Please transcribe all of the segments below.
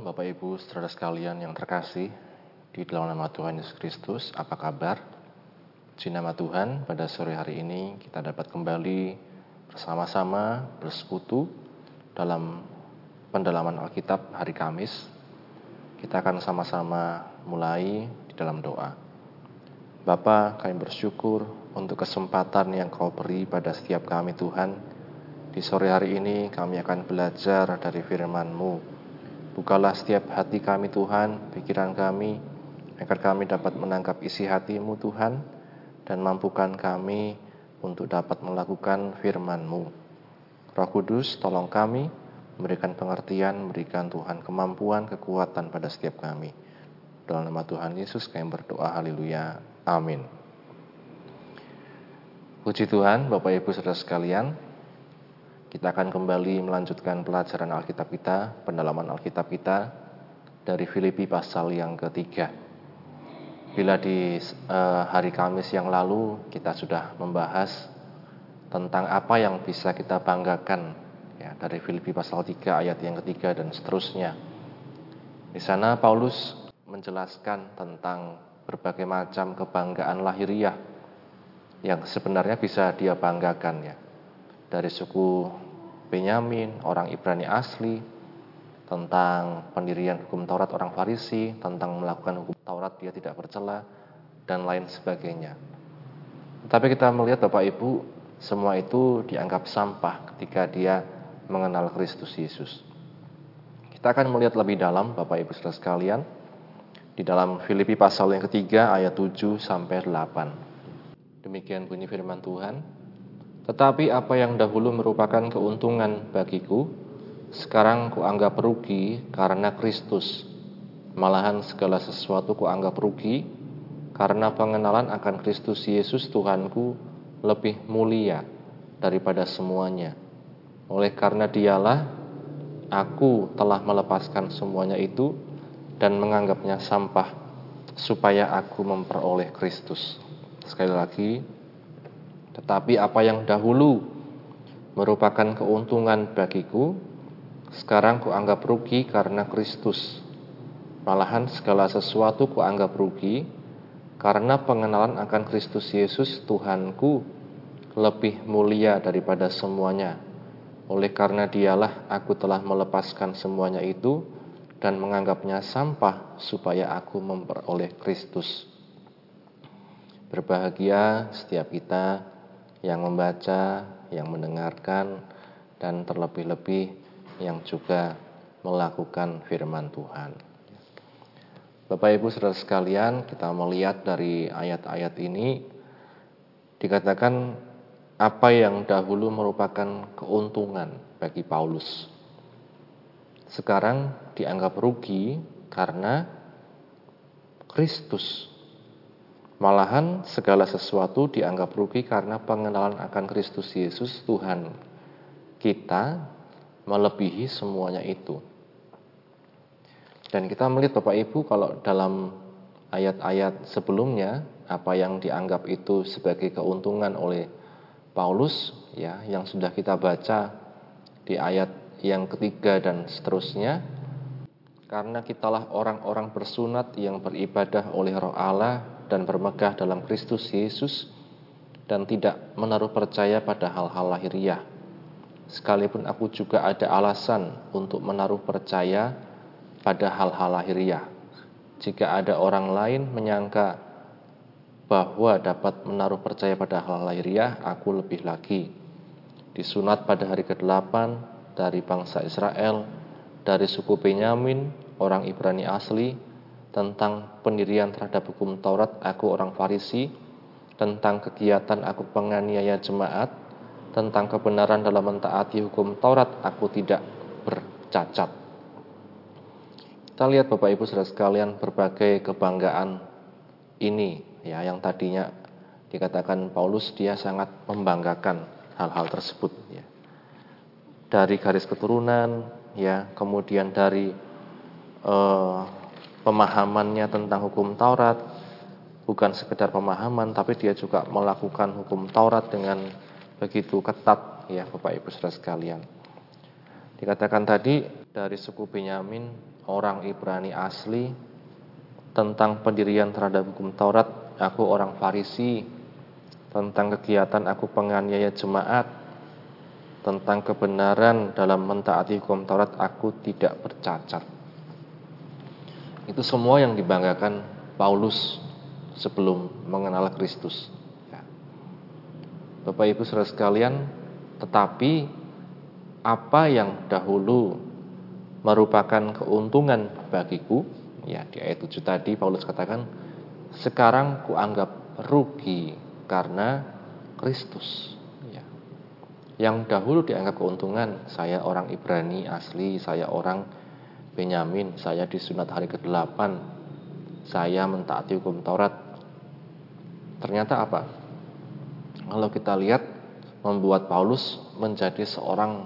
Bapak Ibu saudara sekalian yang terkasih di dalam nama Tuhan Yesus Kristus, apa kabar? Di nama Tuhan, pada sore hari ini kita dapat kembali bersama-sama bersekutu dalam pendalaman Alkitab hari Kamis. Kita akan sama-sama mulai di dalam doa. Bapa, kami bersyukur untuk kesempatan yang kau beri pada setiap kami Tuhan. Di sore hari ini kami akan belajar dari firman-Mu Bukalah setiap hati kami Tuhan, pikiran kami, agar kami dapat menangkap isi hatimu Tuhan, dan mampukan kami untuk dapat melakukan firman-Mu. Roh Kudus, tolong kami, memberikan pengertian, memberikan Tuhan kemampuan, kekuatan pada setiap kami. Dalam nama Tuhan Yesus kami berdoa, haleluya, amin. Puji Tuhan, Bapak Ibu Saudara sekalian, kita akan kembali melanjutkan pelajaran Alkitab kita, pendalaman Alkitab kita dari Filipi pasal yang ketiga. Bila di uh, hari Kamis yang lalu kita sudah membahas tentang apa yang bisa kita banggakan ya dari Filipi pasal 3 ayat yang ketiga dan seterusnya. Di sana Paulus menjelaskan tentang berbagai macam kebanggaan lahiriah yang sebenarnya bisa dia banggakan ya dari suku Benyamin, orang Ibrani asli, tentang pendirian hukum Taurat orang Farisi, tentang melakukan hukum Taurat dia tidak bercela, dan lain sebagainya. Tapi kita melihat Bapak Ibu, semua itu dianggap sampah ketika dia mengenal Kristus Yesus. Kita akan melihat lebih dalam Bapak Ibu saudara sekalian di dalam Filipi pasal yang ketiga ayat 7 sampai 8. Demikian bunyi firman Tuhan. Tetapi apa yang dahulu merupakan keuntungan bagiku, sekarang kuanggap rugi karena Kristus. Malahan segala sesuatu kuanggap rugi karena pengenalan akan Kristus Yesus Tuhanku lebih mulia daripada semuanya. Oleh karena dialah aku telah melepaskan semuanya itu dan menganggapnya sampah supaya aku memperoleh Kristus. Sekali lagi, tetapi apa yang dahulu merupakan keuntungan bagiku, sekarang kuanggap rugi karena Kristus. Malahan segala sesuatu kuanggap rugi karena pengenalan akan Kristus Yesus Tuhanku lebih mulia daripada semuanya. Oleh karena dialah aku telah melepaskan semuanya itu dan menganggapnya sampah supaya aku memperoleh Kristus. Berbahagia setiap kita yang membaca, yang mendengarkan, dan terlebih-lebih yang juga melakukan firman Tuhan. Bapak Ibu Saudara sekalian, kita melihat dari ayat-ayat ini dikatakan apa yang dahulu merupakan keuntungan bagi Paulus. Sekarang dianggap rugi karena Kristus Malahan segala sesuatu dianggap rugi karena pengenalan akan Kristus Yesus Tuhan kita melebihi semuanya itu. Dan kita melihat Bapak Ibu kalau dalam ayat-ayat sebelumnya apa yang dianggap itu sebagai keuntungan oleh Paulus ya yang sudah kita baca di ayat yang ketiga dan seterusnya karena kitalah orang-orang bersunat yang beribadah oleh Roh Allah dan bermegah dalam Kristus Yesus dan tidak menaruh percaya pada hal-hal lahiriah. Sekalipun aku juga ada alasan untuk menaruh percaya pada hal-hal lahiriah. Jika ada orang lain menyangka bahwa dapat menaruh percaya pada hal lahiriah, aku lebih lagi. Disunat pada hari ke-8 dari bangsa Israel, dari suku Benyamin, orang Ibrani asli, tentang pendirian terhadap hukum Taurat aku orang Farisi, tentang kegiatan aku penganiaya jemaat, tentang kebenaran dalam mentaati hukum Taurat aku tidak bercacat. Kita lihat Bapak Ibu Saudara sekalian berbagai kebanggaan ini ya yang tadinya dikatakan Paulus dia sangat membanggakan hal-hal tersebut ya. Dari garis keturunan ya, kemudian dari uh, pemahamannya tentang hukum Taurat bukan sekedar pemahaman tapi dia juga melakukan hukum Taurat dengan begitu ketat ya Bapak Ibu Saudara sekalian. Dikatakan tadi dari suku Benyamin orang Ibrani asli, tentang pendirian terhadap hukum Taurat, aku orang Farisi, tentang kegiatan aku penganiaya jemaat, tentang kebenaran dalam mentaati hukum Taurat, aku tidak bercacat. Itu semua yang dibanggakan Paulus sebelum mengenal Kristus. Ya. Bapak Ibu saudara sekalian, tetapi apa yang dahulu merupakan keuntungan bagiku, ya di ayat 7 tadi Paulus katakan, sekarang kuanggap rugi karena Kristus. Ya. Yang dahulu dianggap keuntungan, saya orang Ibrani asli, saya orang Benyamin, saya disunat hari ke-8, saya mentaati hukum Taurat. Ternyata apa? Kalau kita lihat membuat Paulus menjadi seorang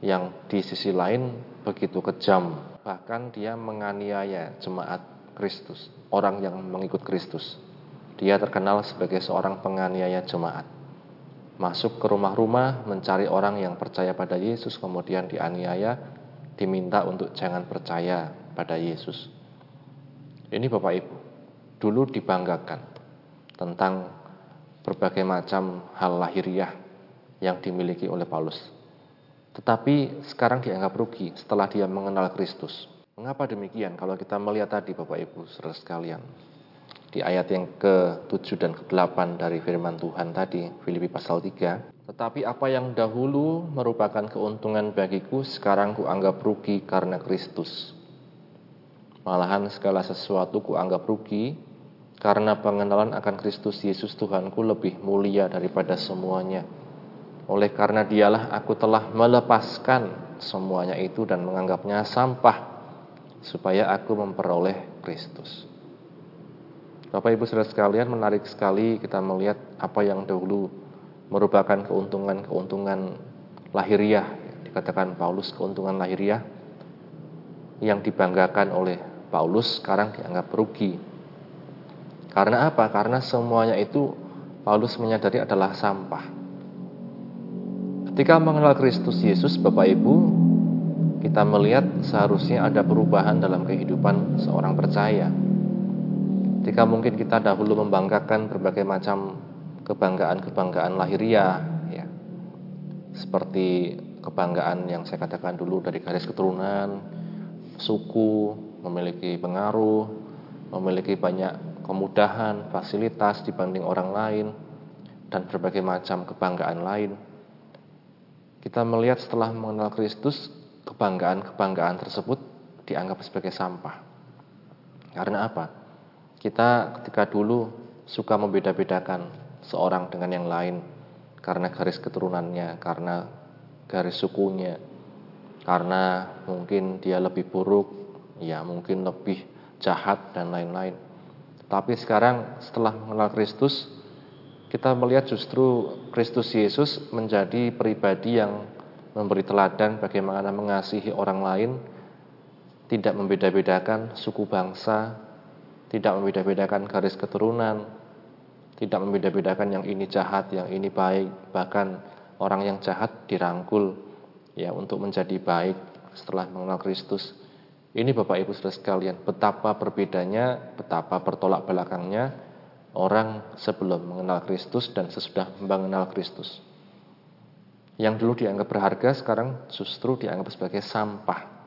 yang di sisi lain begitu kejam. Bahkan dia menganiaya jemaat Kristus, orang yang mengikut Kristus. Dia terkenal sebagai seorang penganiaya jemaat. Masuk ke rumah-rumah mencari orang yang percaya pada Yesus kemudian dianiaya, diminta untuk jangan percaya pada Yesus. Ini Bapak Ibu, dulu dibanggakan tentang berbagai macam hal lahiriah yang dimiliki oleh Paulus. Tetapi sekarang dianggap rugi setelah dia mengenal Kristus. Mengapa demikian? Kalau kita melihat tadi Bapak Ibu saudara sekalian. Di ayat yang ke-7 dan ke-8 dari firman Tuhan tadi, Filipi pasal 3. Tetapi apa yang dahulu merupakan keuntungan bagiku, sekarang kuanggap rugi karena Kristus. Malahan segala sesuatu kuanggap rugi, karena pengenalan akan Kristus Yesus Tuhanku lebih mulia daripada semuanya oleh karena dialah aku telah melepaskan semuanya itu dan menganggapnya sampah supaya aku memperoleh Kristus. Bapak Ibu Saudara sekalian, menarik sekali kita melihat apa yang dahulu merupakan keuntungan-keuntungan lahiriah, dikatakan Paulus keuntungan lahiriah yang dibanggakan oleh Paulus sekarang dianggap rugi. Karena apa? Karena semuanya itu Paulus menyadari adalah sampah. Ketika mengenal Kristus Yesus, Bapak Ibu, kita melihat seharusnya ada perubahan dalam kehidupan seorang percaya. Ketika mungkin kita dahulu membanggakan berbagai macam kebanggaan-kebanggaan lahiriah, ya, seperti kebanggaan yang saya katakan dulu dari garis keturunan, suku, memiliki pengaruh, memiliki banyak kemudahan, fasilitas dibanding orang lain, dan berbagai macam kebanggaan lain kita melihat setelah mengenal Kristus, kebanggaan-kebanggaan tersebut dianggap sebagai sampah. Karena apa? Kita ketika dulu suka membeda-bedakan seorang dengan yang lain karena garis keturunannya, karena garis sukunya, karena mungkin dia lebih buruk, ya mungkin lebih jahat dan lain-lain. Tapi sekarang setelah mengenal Kristus, kita melihat justru Kristus Yesus menjadi pribadi yang memberi teladan bagaimana mengasihi orang lain, tidak membeda-bedakan suku bangsa, tidak membeda-bedakan garis keturunan, tidak membeda-bedakan yang ini jahat, yang ini baik, bahkan orang yang jahat dirangkul ya untuk menjadi baik setelah mengenal Kristus. Ini Bapak Ibu Saudara sekalian, betapa berbedanya, betapa bertolak belakangnya orang sebelum mengenal Kristus dan sesudah mengenal Kristus. Yang dulu dianggap berharga sekarang justru dianggap sebagai sampah.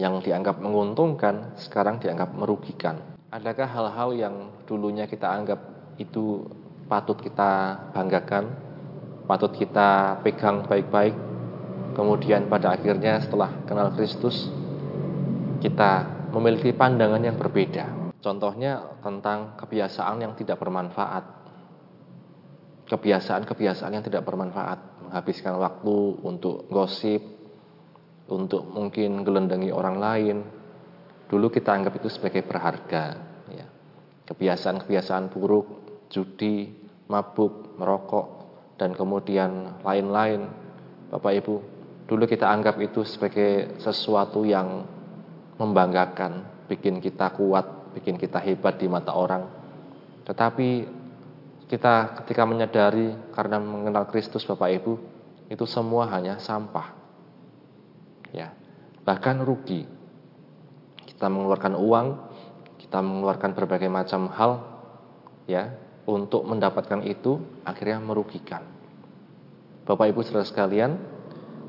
Yang dianggap menguntungkan sekarang dianggap merugikan. Adakah hal-hal yang dulunya kita anggap itu patut kita banggakan, patut kita pegang baik-baik, kemudian pada akhirnya setelah kenal Kristus kita memiliki pandangan yang berbeda Contohnya tentang kebiasaan yang tidak bermanfaat. Kebiasaan-kebiasaan yang tidak bermanfaat, menghabiskan waktu untuk gosip, untuk mungkin gelendangi orang lain. Dulu kita anggap itu sebagai berharga. Ya. Kebiasaan-kebiasaan buruk, judi, mabuk, merokok, dan kemudian lain-lain. Bapak Ibu, dulu kita anggap itu sebagai sesuatu yang membanggakan, bikin kita kuat, bikin kita hebat di mata orang. Tetapi kita ketika menyadari karena mengenal Kristus Bapak Ibu, itu semua hanya sampah. Ya. Bahkan rugi. Kita mengeluarkan uang, kita mengeluarkan berbagai macam hal ya untuk mendapatkan itu akhirnya merugikan. Bapak Ibu Saudara sekalian,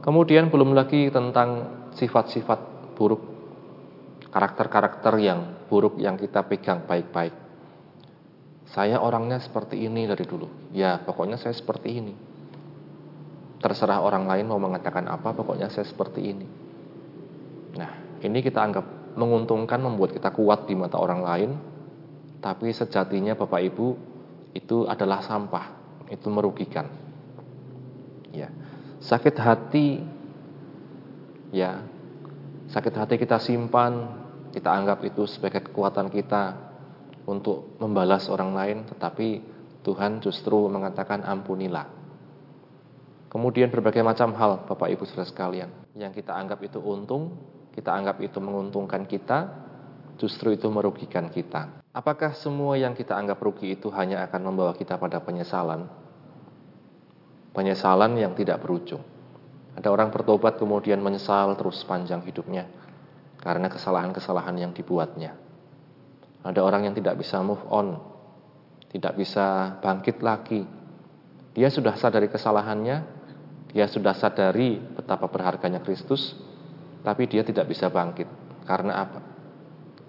kemudian belum lagi tentang sifat-sifat buruk karakter-karakter yang buruk yang kita pegang baik-baik. Saya orangnya seperti ini dari dulu. Ya, pokoknya saya seperti ini. Terserah orang lain mau mengatakan apa, pokoknya saya seperti ini. Nah, ini kita anggap menguntungkan membuat kita kuat di mata orang lain, tapi sejatinya Bapak Ibu itu adalah sampah, itu merugikan. Ya. Sakit hati ya. Sakit hati kita simpan, kita anggap itu sebagai kekuatan kita untuk membalas orang lain, tetapi Tuhan justru mengatakan ampunilah. Kemudian berbagai macam hal Bapak Ibu Saudara sekalian yang kita anggap itu untung, kita anggap itu menguntungkan kita, justru itu merugikan kita. Apakah semua yang kita anggap rugi itu hanya akan membawa kita pada penyesalan? Penyesalan yang tidak berujung. Ada orang bertobat kemudian menyesal terus sepanjang hidupnya karena kesalahan-kesalahan yang dibuatnya. Ada orang yang tidak bisa move on, tidak bisa bangkit lagi. Dia sudah sadari kesalahannya, dia sudah sadari betapa berharganya Kristus, tapi dia tidak bisa bangkit. Karena apa?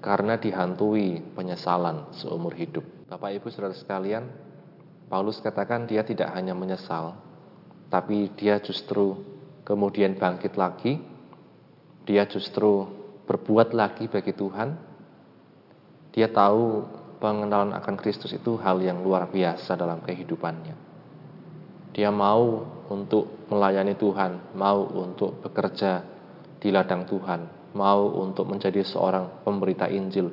Karena dihantui penyesalan seumur hidup. Bapak Ibu Saudara sekalian, Paulus katakan dia tidak hanya menyesal, tapi dia justru kemudian bangkit lagi, dia justru berbuat lagi bagi Tuhan. Dia tahu pengenalan akan Kristus itu hal yang luar biasa dalam kehidupannya. Dia mau untuk melayani Tuhan, mau untuk bekerja di ladang Tuhan, mau untuk menjadi seorang pemberita Injil,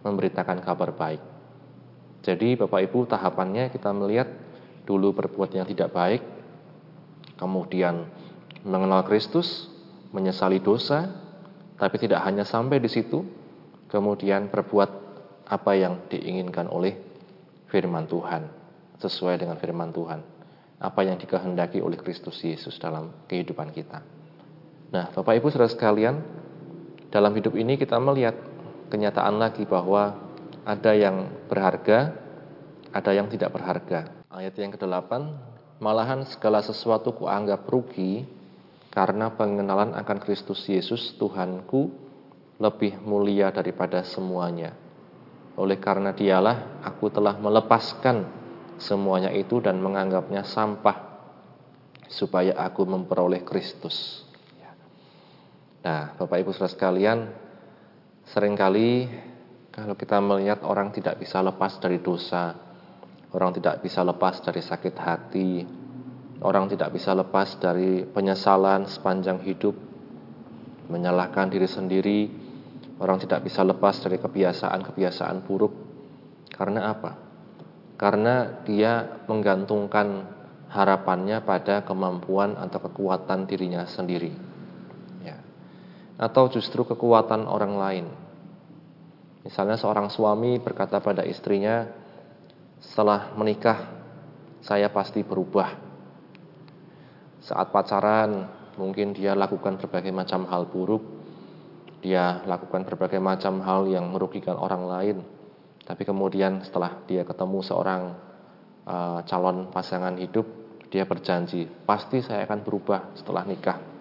memberitakan kabar baik. Jadi Bapak Ibu tahapannya kita melihat dulu berbuat yang tidak baik, kemudian mengenal Kristus, menyesali dosa, tapi tidak hanya sampai di situ, kemudian berbuat apa yang diinginkan oleh firman Tuhan, sesuai dengan firman Tuhan, apa yang dikehendaki oleh Kristus Yesus dalam kehidupan kita. Nah, Bapak Ibu Saudara sekalian, dalam hidup ini kita melihat kenyataan lagi bahwa ada yang berharga, ada yang tidak berharga. Ayat yang ke-8, malahan segala sesuatu kuanggap rugi karena pengenalan akan Kristus Yesus Tuhanku lebih mulia daripada semuanya. Oleh karena dialah aku telah melepaskan semuanya itu dan menganggapnya sampah supaya aku memperoleh Kristus Nah, Bapak Ibu Saudara sekalian, sering kali kalau kita melihat orang tidak bisa lepas dari dosa, orang tidak bisa lepas dari sakit hati, orang tidak bisa lepas dari penyesalan sepanjang hidup, menyalahkan diri sendiri, orang tidak bisa lepas dari kebiasaan-kebiasaan buruk. Karena apa? Karena dia menggantungkan harapannya pada kemampuan atau kekuatan dirinya sendiri atau justru kekuatan orang lain. Misalnya seorang suami berkata pada istrinya, setelah menikah saya pasti berubah. Saat pacaran mungkin dia lakukan berbagai macam hal buruk, dia lakukan berbagai macam hal yang merugikan orang lain. Tapi kemudian setelah dia ketemu seorang uh, calon pasangan hidup, dia berjanji, pasti saya akan berubah setelah nikah.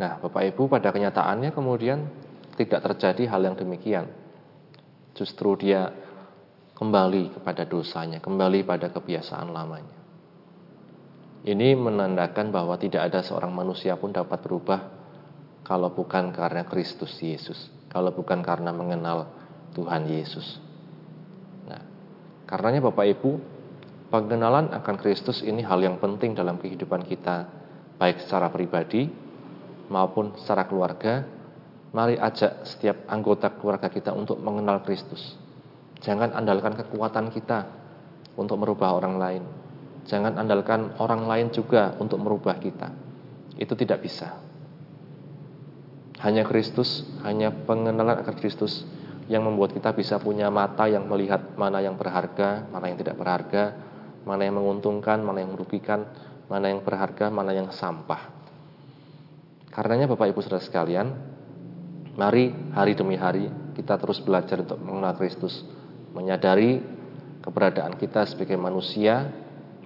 Nah, Bapak Ibu pada kenyataannya kemudian tidak terjadi hal yang demikian. Justru dia kembali kepada dosanya, kembali pada kebiasaan lamanya. Ini menandakan bahwa tidak ada seorang manusia pun dapat berubah kalau bukan karena Kristus Yesus, kalau bukan karena mengenal Tuhan Yesus. Nah, karenanya Bapak Ibu, pengenalan akan Kristus ini hal yang penting dalam kehidupan kita, baik secara pribadi maupun secara keluarga, mari ajak setiap anggota keluarga kita untuk mengenal Kristus. Jangan andalkan kekuatan kita untuk merubah orang lain. Jangan andalkan orang lain juga untuk merubah kita. Itu tidak bisa. Hanya Kristus, hanya pengenalan akan Kristus yang membuat kita bisa punya mata yang melihat mana yang berharga, mana yang tidak berharga, mana yang menguntungkan, mana yang merugikan, mana yang berharga, mana yang sampah. Karenanya Bapak Ibu Saudara sekalian, Mari hari demi hari kita terus belajar untuk mengenal Kristus, menyadari keberadaan kita sebagai manusia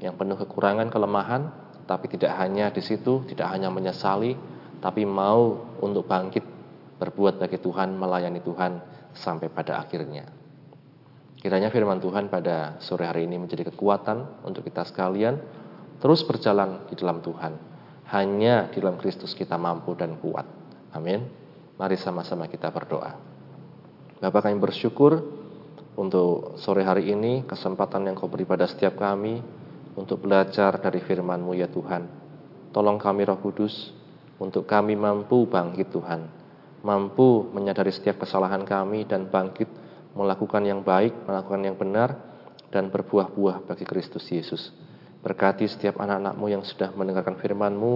yang penuh kekurangan, kelemahan, tapi tidak hanya di situ, tidak hanya menyesali, tapi mau untuk bangkit berbuat bagi Tuhan, melayani Tuhan sampai pada akhirnya. Kiranya firman Tuhan pada sore hari ini menjadi kekuatan untuk kita sekalian terus berjalan di dalam Tuhan. Hanya di dalam Kristus kita mampu dan kuat. Amin. Mari sama-sama kita berdoa. Bapak kami bersyukur untuk sore hari ini kesempatan yang kau beri pada setiap kami untuk belajar dari firman-Mu ya Tuhan. Tolong kami Roh Kudus untuk kami mampu bangkit Tuhan. Mampu menyadari setiap kesalahan kami dan bangkit melakukan yang baik, melakukan yang benar dan berbuah-buah bagi Kristus Yesus. Berkati setiap anak-anakmu yang sudah mendengarkan firman-Mu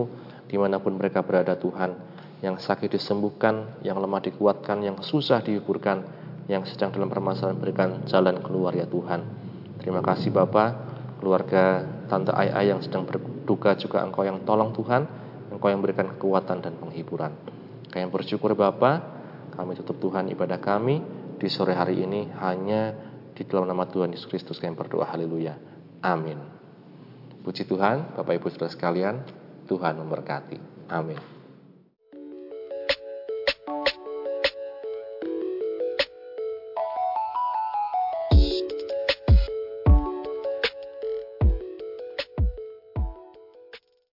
di mana pun mereka berada Tuhan yang sakit disembuhkan, yang lemah dikuatkan, yang susah dihiburkan, yang sedang dalam permasalahan berikan jalan keluar ya Tuhan. Terima kasih Bapak, keluarga Tante Ai Ai yang sedang berduka juga Engkau yang tolong Tuhan, Engkau yang berikan kekuatan dan penghiburan. Kami bersyukur Bapak, kami tutup Tuhan ibadah kami di sore hari ini hanya di dalam nama Tuhan Yesus Kristus kami berdoa haleluya. Amin. Puji Tuhan, Bapak Ibu Saudara sekalian, Tuhan memberkati. Amin.